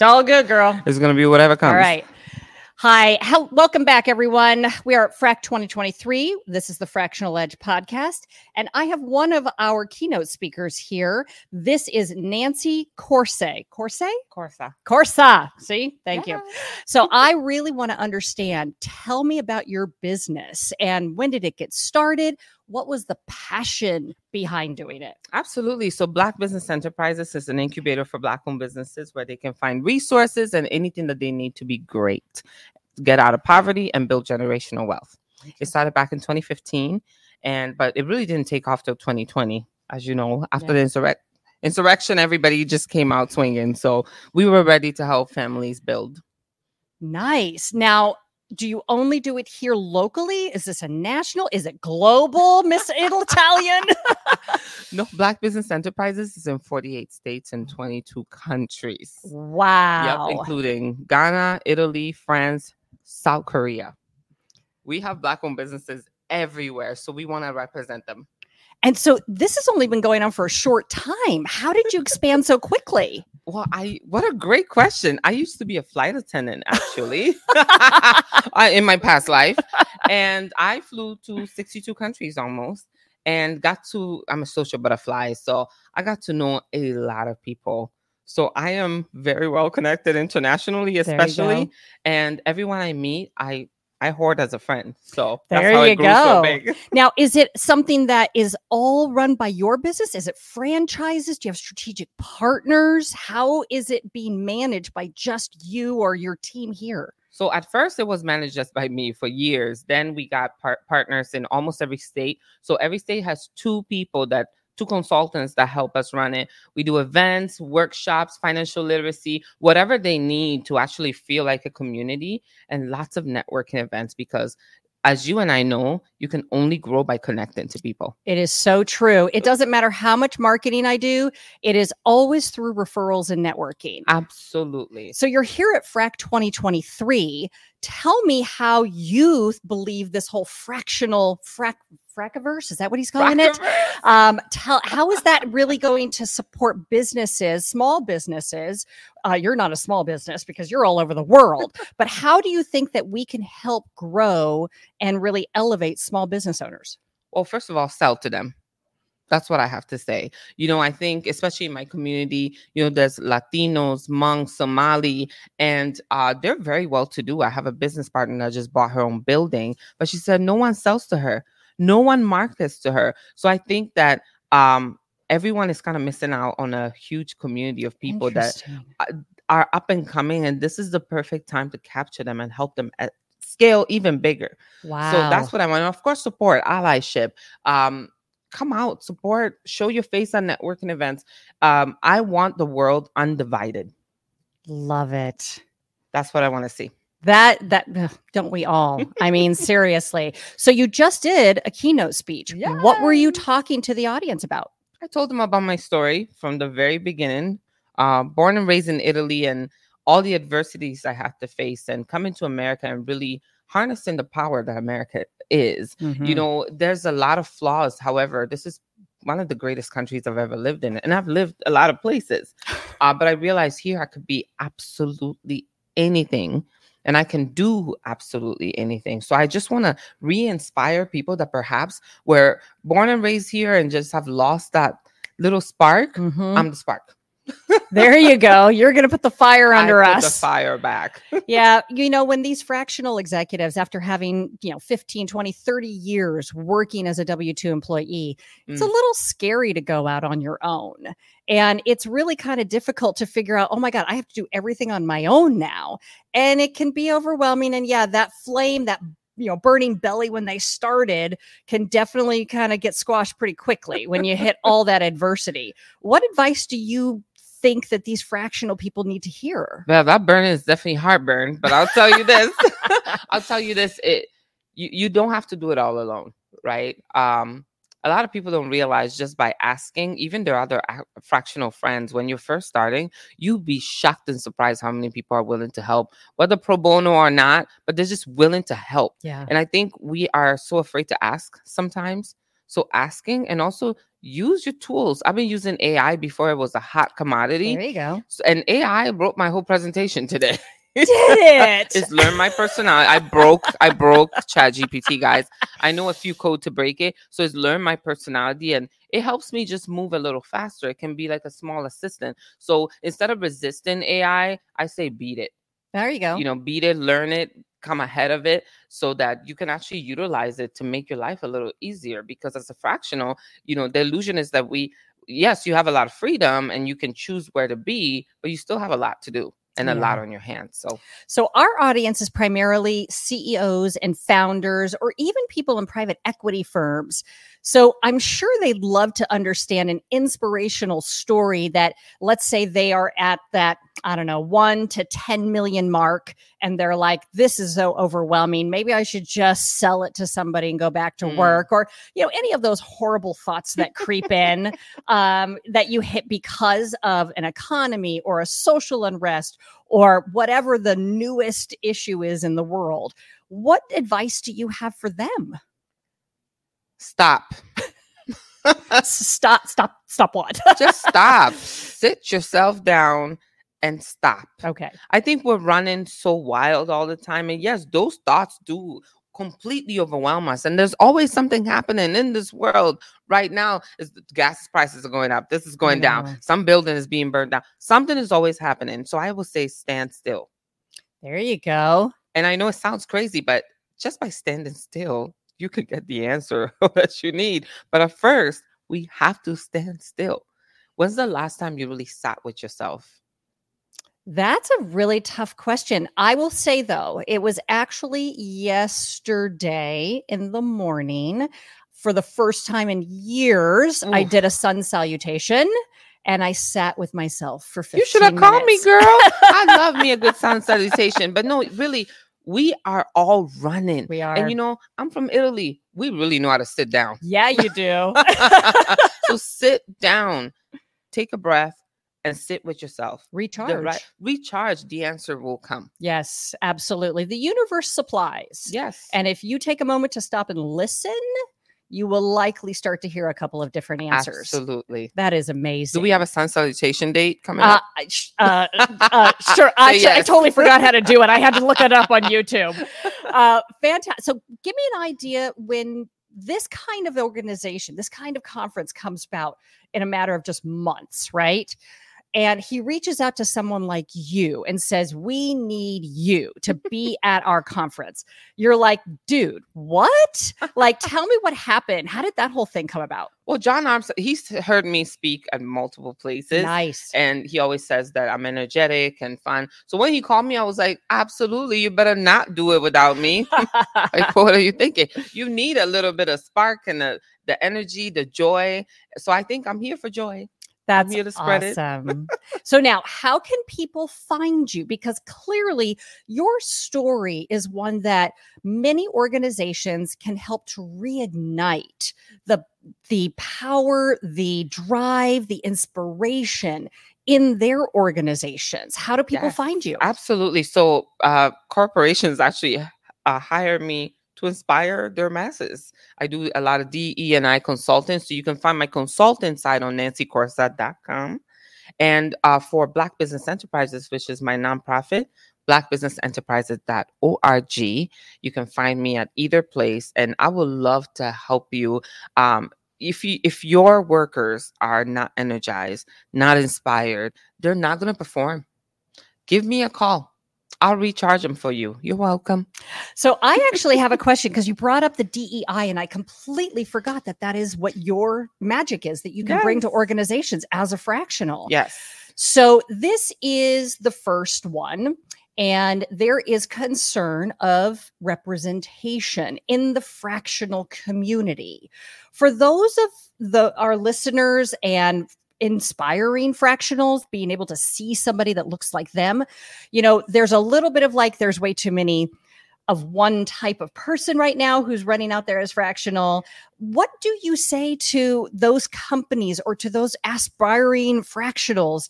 It's all good, girl. It's gonna be whatever comes. All right. Hi, hel- welcome back, everyone. We are at FRAK 2023. This is the Fractional Edge podcast, and I have one of our keynote speakers here. This is Nancy Corse. Corse? Korsah. Korsah. See, thank you. So I really want to understand. Tell me about your business and when did it get started? What was the passion behind doing it? Absolutely. So, Black Business Enterprises is an incubator for Black owned businesses where they can find resources and anything that they need to be great, get out of poverty, and build generational wealth. It started back in 2015, and but it really didn't take off till 2020. As you know, after Yeah. the insurrect insurrection, everybody just came out swinging. So we were ready to help families build. Nice. Now, do you only do it here locally? Is this a national? Is it global, Miss Italian? No, Black Business Enterprises is in 48 states and 22 countries. wow. Yep, including Ghana, Italy, France, South Korea. We have black owned businesses everywhere, so we want to represent them. and so this has only been going on for a short time. How did you expand so quickly? Well, I what a great question. I used to be a flight attendant actually uh, in my past life, and I flew to 62 countries almost and got to I'm a social butterfly, so I got to know a lot of people. So I am very well connected internationally, especially, and everyone I meet, I I hoard as a friend. So There that's how you so go. big. Now, is it something that is all run by your business? Is it franchises? Do you have strategic partners? How is it being managed by just you or your team here? So at first it was managed just by me for years. Then we got par- partners in almost every state. So every state has two people that two consultants that help us run it. We do events, workshops, financial literacy, whatever they need to actually feel like a community and lots of networking events because as you and I know, you can only grow by connecting to people. It is so true. It doesn't matter how much marketing I do, it is always through referrals and networking. Absolutely. So you're here at FRAK 2023. Tell me how you believe this whole fractional frac fraciverse is that what he's calling it? Um, tell how is that really going to support businesses, small businesses? Uh, you're not a small business because you're all over the world, but how do you think that we can help grow and really elevate small business owners? Well, first of all, sell to them. That's what I have to say. You know, I think, especially in my community, you know, there's Latinos, Hmong, Somali, and uh, they're very well to do. I have a business partner that just bought her own building, but she said no one sells to her, no one markets to her. So I think that um, everyone is kind of missing out on a huge community of people that are up and coming, and this is the perfect time to capture them and help them at scale even bigger. wow. So that's what I want. And of course, support allyship. Um, come out, support, show your face on networking events. Um, I want the world undivided. love it. That's what I want to see. That that ugh, don't we all? I mean, seriously. So you just did a keynote speech. What were you talking to the audience about? I told them about my story from the very beginning. Uh, born and raised in Italy, and all the adversities I had to face, and coming to America and really harnessing the power that America is. Mm-hmm. You know, there's a lot of flaws. However, this is one of the greatest countries I've ever lived in, and I've lived a lot of places. Uh, but I realized here I could be absolutely anything, and I can do absolutely anything. So I just want to re-inspire people that perhaps were born and raised here and just have lost that little spark. Mhm. I'm the spark. There you go. You're going to put the fire under I put us. the fire back. yeah you know when these fractional executives after having you know 15 20 30 years working as a w2 employee it's a Mm. little scary to go out on your own and it's really kind of difficult to figure out oh my god i have to do everything on my own now and it can be overwhelming and yeah that flame that you know burning belly when they started can definitely kind of get squashed pretty quickly when you hit all that adversity what advice do you think that these fractional people need to hear Well, that burn is definitely heartburn, but I'll tell you this. I'll tell you this. It you, you don't have to do it all alone, right? Um, a lot of people don't realize just by asking, even their other fractional friends, when you're first starting, you'd be shocked and surprised how many people are willing to help, whether pro bono or not, but they're just willing to help. yeah And I think we are so afraid to ask sometimes. So asking and also use your tools. I've been using AI before it was a hot commodity. There you go. And AI wrote my whole presentation today. Did it? it's learn my personality. I broke, I broke Chat GPT, guys. I know a few code to break it. So it's learn my personality and it helps me just move a little faster. It can be like a small assistant. So instead of resisting AI, I say beat it. there you go. You know, beat it, learn it, come ahead of it so that you can actually utilize it to make your life a little easier. Because as a fractional, you know, the illusion is that we yes, you have a lot of freedom and you can choose where to be, but you still have a lot to do and a lot on your hands. So So, our audience is primarily CEOs and founders, or even people in private equity firms. So, I'm sure they'd love to understand an inspirational story that, let's say, they are at that, I don't know, one to 10 million mark, and they're like, this is so overwhelming. Maybe I should just sell it to somebody and go back to Mm. work, or, you know, any of those horrible thoughts that creep in um, that you hit because of an economy or a social unrest or whatever the newest issue is in the world. What advice do you have for them? stop. Stop, stop, stop what? Just stop. Sit yourself down and stop. okay. I think we're running so wild all the time. And yes, those thoughts do completely overwhelm us. And there's always something happening in this world right now. Is the gas prices are going up. This is going down. Some building is being burned down. Something is always happening. So I will say stand still. There you go. And I know it sounds crazy, but just by standing still, you could get the answer that you need. But at first, we have to stand still. When's the last time you really sat with yourself? That's a really tough question. I will say, though, it was actually yesterday in the morning for the first time in years. I did a sun salutation and I sat with myself for 15 You should have called me, girl. I love me a good sun salutation. But no, really, we are all running. We are. And you know, I'm from Italy. We really know how to sit down. yeah, you do. so sit down, take a breath, and sit with yourself. The Recharge. right- recharge, the answer will come. Yes, absolutely. The universe supplies. Yes. And if you take a moment to stop and listen, you will likely start to hear a couple of different answers. Absolutely. That is amazing. Do we have a sun salutation date coming Uh, up? I- uh, uh, sure. I yes. totally forgot how to do it. I had to look it up on YouTube. Uh, fantastic. So, give me an idea when this kind of organization, this kind of conference comes about in a matter of just months, right? And he reaches out to someone like you and says, We need you to be at our conference. You're like, dude, what? Like, tell me what happened. How did that whole thing come about? Well, John Armstrong, he's heard me speak at multiple places. Nice. And he always says that I'm energetic and fun. So when he called me, I was like, absolutely, you better not do it without me. like, what are you thinking? You need a little bit of spark and the, the energy, the joy. So I think I'm here for joy. That's here to spread it. awesome. so now, how can people find you? Because clearly, your story is one that many organizations can help to reignite the the power, the drive, the inspiration in their organizations. How do people Yes, find you? Absolutely. So uh, corporations actually uh, hire me to inspire their masses. I do a lot of DE and I consulting. So you can find my consultant site on nancykorsah.com. And uh, for Black Business Enterprises, which is my nonprofit, blackbusinessenterprises.org, you can find me at either place. And I would love to help you. Um, if you if your workers are not energized, not inspired, they're not going to perform. Give me a call. I'll recharge them for you. You're welcome. So I actually have a question because you brought up the DEI, and I completely forgot that that is what your magic is that you can bring to organizations as a fractional. Yes. So this is the first one. And there is concern of representation in the fractional community. For those of the our listeners and inspiring fractionals, being able to see somebody that looks like them, you know, there's a little bit of like there's way too many of one type of person right now who's running out there as fractional. What do you say to those companies or to those aspiring fractionals?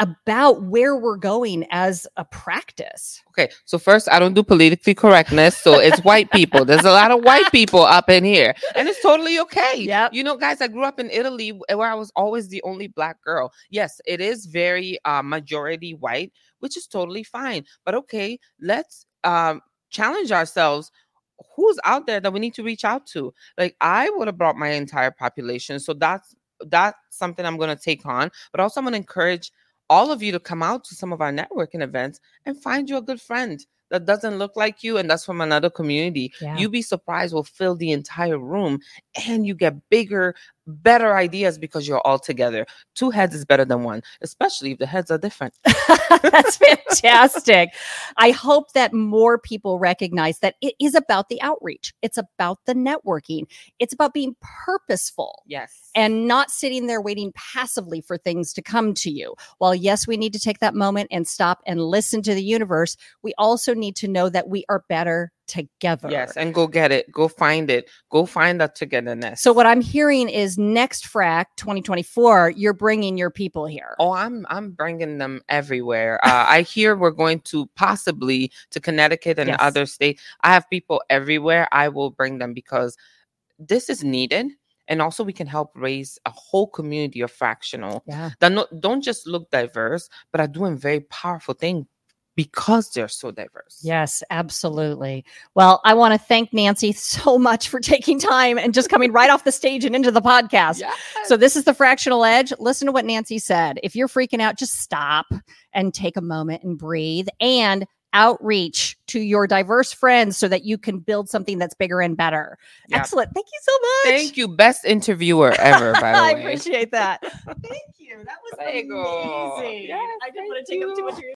About where we're going as a practice. Okay, so first, I don't do politically correctness, so it's white people. There's a lot of white people up in here, and it's totally okay. Yeah. You know, guys, I grew up in Italy where I was always the only black girl. Yes, it is very uh, majority white, which is totally fine. But okay, let's um, challenge ourselves. Who's out there that we need to reach out to? Like, I would have brought my entire population, so that's that's something I'm going to take on. But also, I'm going to encourage all of you to come out to some of our networking events and find you a good friend that doesn't look like you and that's from another community. Yeah. You'd be surprised will fill the entire room and you get bigger, better ideas because you're all together. Two heads is better than one, especially if the heads are different. That's fantastic. I hope that more people recognize that it is about the outreach. It's about the networking. It's about being purposeful Yes. and not sitting there waiting passively for things to come to you. While, yes, we need to take that moment and stop and listen to the universe, we also need to know that we are better together. Yes, and go get it. Go find it. Go find that togetherness. So, what I'm hearing is next FRAK 2024, you're bringing your people here. Oh, I'm I'm bringing them everywhere. Uh, I hear we're going to possibly to Connecticut and Yes. other states. I have people everywhere. I will bring them because this is needed, and also we can help raise a whole community of fractional Yeah. that no, don't just look diverse, but are doing very powerful things because they're so diverse. Yes, absolutely. Well, I want to thank Nancy so much for taking time and just coming right off the stage and into the podcast. Yes. So, this is the fractional edge. Listen to what Nancy said. If you're freaking out, just stop and take a moment and breathe and outreach to your diverse friends so that you can build something that's bigger and better. Yep. Excellent. Thank you so much. Thank you, best interviewer ever. By the I way. appreciate that. Thank you. That was amazing. Yes, I didn't want to take up too you. much of your